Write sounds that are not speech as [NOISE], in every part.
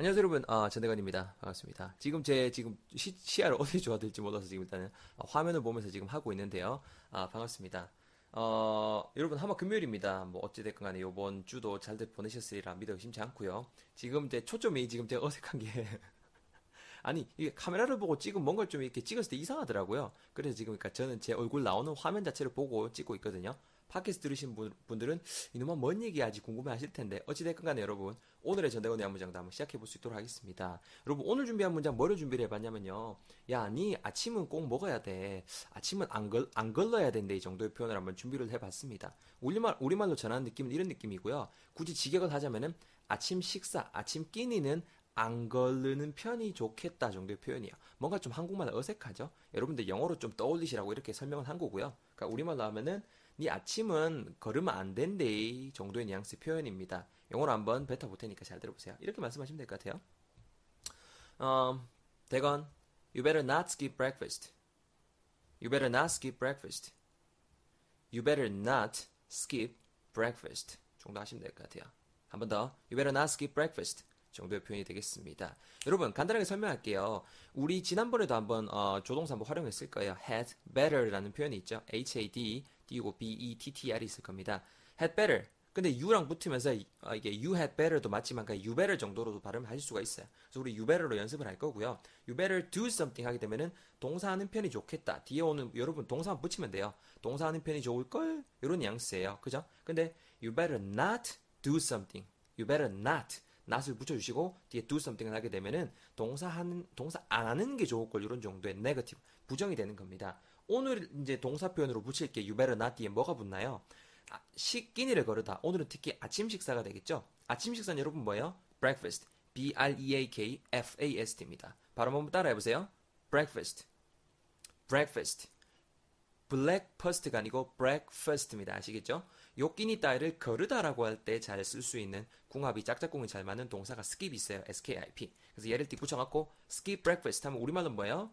안녕하세요 여러분. 아, 전대건입니다. 반갑습니다. 지금 제 지금 시, 시야를 [LAUGHS] 어디에 줘야 될지 몰라서 지금 일단은 아, 화면을 보면서 지금 하고 있는데요. 아 반갑습니다. 어 여러분 한번 금요일입니다. 뭐 어찌됐건 간에 요번 주도 잘들 보내셨으리라 믿어 의심치 않고요. 지금 이제 초점이 지금 되게 어색한 게 [LAUGHS] 아니 이게 카메라를 보고 찍은 뭔가를 좀 이렇게 찍었을 때 이상하더라고요. 그래서 지금 그러니까 저는 제 얼굴 나오는 화면 자체를 보고 찍고 있거든요 팟캐스트 들으신 분, 분들은 이놈아 뭔 얘기하지 궁금해 하실 텐데 어찌됐건 간에 여러분 오늘의 전대건의 한 문장도 한번 시작해 볼 수 있도록 하겠습니다. 여러분 오늘 준비한 문장 뭐를 준비를 해봤냐면요. 야, 니 아침은 꼭 먹어야 돼. 아침은 안, 걸, 안 걸러야 된다. 이 정도의 표현을 한번 준비를 해봤습니다. 우리말, 우리말로 전하는 느낌은 이런 느낌이고요. 굳이 직역을 하자면은 아침 식사, 아침 끼니는 안 걸르는 편이 좋겠다 정도의 표현이에요. 뭔가 좀 한국말 어색하죠? 여러분들 영어로 좀 떠올리시라고 이렇게 설명을 한 거고요. 그러니까 우리말로 하면은 네 아침은 걸으면 안 된대 정도의 뉘앙스 표현입니다. 영어로 한번 뱉어볼 테니까 잘 들어보세요. 이렇게 말씀하시면 될 것 같아요. Um, 대건, you better not skip breakfast. You better not skip breakfast. You better not skip breakfast. 정도 하시면 될 것 같아요. 한 번 더. You better not skip breakfast. 정도의 표현이 되겠습니다. 여러분 간단하게 설명할게요. 우리 지난번에도 한번 어, 조동사 한번 활용했을 거예요. had better라는 표현이 있죠. H-A-D 띄고 B-E-T-T-R이 있을 겁니다. had better. 근데 you랑 붙으면서 어, 이게 you had better도 맞지만 그냥 you better 정도로도 발음을 하실 수가 있어요. 그래서 우리 you better로 연습을 할 거고요. you better do something 하게 되면은 동사하는 편이 좋겠다. 뒤에 오는 여러분 동사만 붙이면 돼요. 동사하는 편이 좋을 걸 이런 뉘앙스예요. 그죠? 근데 you better not do something. you better not not을 붙여주시고 뒤에 do something을 하게 되면은 동사 하는 동사 안 하는 게 좋을 걸 이런 정도의 네거티브 부정이 되는 겁니다. 오늘 이제 동사 표현으로 붙일 게 not 뒤에 뭐가 붙나요? 아, 식기니를 거르다. 오늘은 특히 아침 식사가 되겠죠. 아침 식사는 여러분 뭐예요? breakfast. B R E A K F A S T입니다. 발음 한번 따라해 보세요. breakfast. breakfast. breakfast가 아니고 breakfast입니다. 아시겠죠? 요 끼니 따위를 거르다라고 할 때 잘 쓸 수 있는 궁합이 짝짝꿍이 잘 맞는 동사가 skip 있어요. skip. 그래서 얘를 띠 붙여 갖고 skip breakfast 하면 우리말로 뭐예요?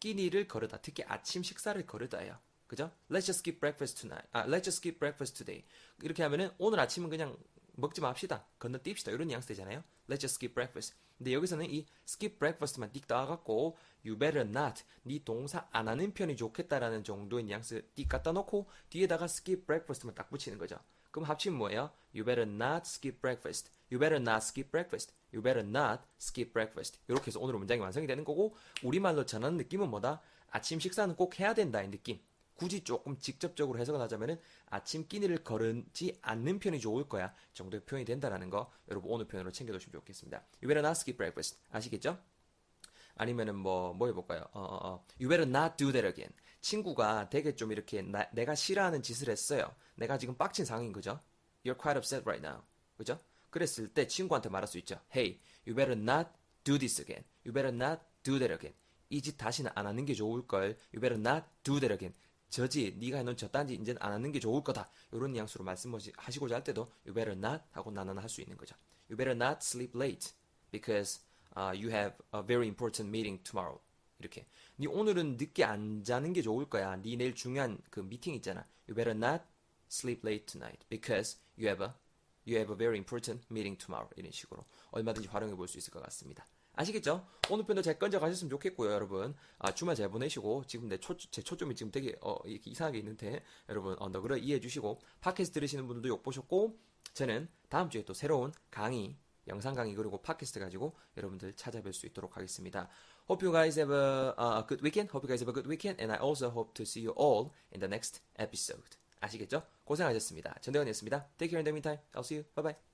끼니를 거르다. 특히 아침 식사를 거르다예요. 그죠? Let's just skip breakfast tonight. 아, let's just skip breakfast today. 이렇게 하면은 오늘 아침은 그냥 먹지 맙시다. 건너뛰읍시다. 이런 뉘앙스 되잖아요. Let's just skip breakfast. 근데 여기서는 이 skip breakfast만 띡 따갖고 you better not 네 동사 안 하는 편이 좋겠다라는 정도의 뉘앙스 띡 갖다 놓고 뒤에다가 skip breakfast만 딱 붙이는 거죠. 그럼 합치면 뭐예요? You better not skip breakfast. You better not skip breakfast. You better not skip breakfast. 이렇게 해서 오늘 문장이 완성이 되는 거고 우리말로 전하는 느낌은 뭐다? 아침 식사는 꼭 해야 된다의 느낌. 굳이 조금 직접적으로 해석을 하자면은 아침 끼니를 거르지 않는 편이 좋을 거야 정도의 표현이 된다라는 거 여러분 오늘 표현으로 챙겨두시면 좋겠습니다. You better not skip breakfast. 아시겠죠? 아니면은 뭐, 뭐 해볼까요? 어, 어, 어. You better not do that again. 친구가 되게 좀 이렇게 나, 내가 싫어하는 짓을 했어요. 내가 지금 빡친 상황인 거죠? You're quite upset right now. 그죠? 그랬을 때 친구한테 말할 수 있죠. Hey, you better not do this again. You better not do that again. 이 짓 다시는 안 하는 게 좋을 걸. You better not do that again. 저지 네가 해놓은 저딴지 이제는 안 하는 게 좋을 거다. 이런 뉘앙스로 말씀하시고자 할 때도 you better not 하고 나는 할 수 있는 거죠. You better not sleep late because uh, you have a very important meeting tomorrow. 이렇게. 네 오늘은 늦게 안 자는 게 좋을 거야. 네 내일 중요한 그 미팅 있잖아. You better not sleep late tonight because you have a you have a very important meeting tomorrow. 이런 식으로 얼마든지 활용해 볼 수 있을 것 같습니다. 아시겠죠? 오늘 편도 잘 건져 가셨으면 좋겠고요, 여러분. 아, 주말 잘 보내시고, 지금 내 초, 제 초점이 지금 되게, 어, 이상하게 있는데, 여러분, 어, 너그러 이해해 주시고, 팟캐스트 들으시는 분들도 욕 보셨고, 저는 다음 주에 또 새로운 강의, 영상 강의 그리고 팟캐스트 가지고 여러분들 찾아뵐 수 있도록 하겠습니다. Hope you guys have a, a good weekend. Hope you guys have a good weekend. And I also hope to see you all in the next episode. 아시겠죠? 고생하셨습니다. 전대건이었습니다. Take care in the meantime. I'll see you. Bye bye.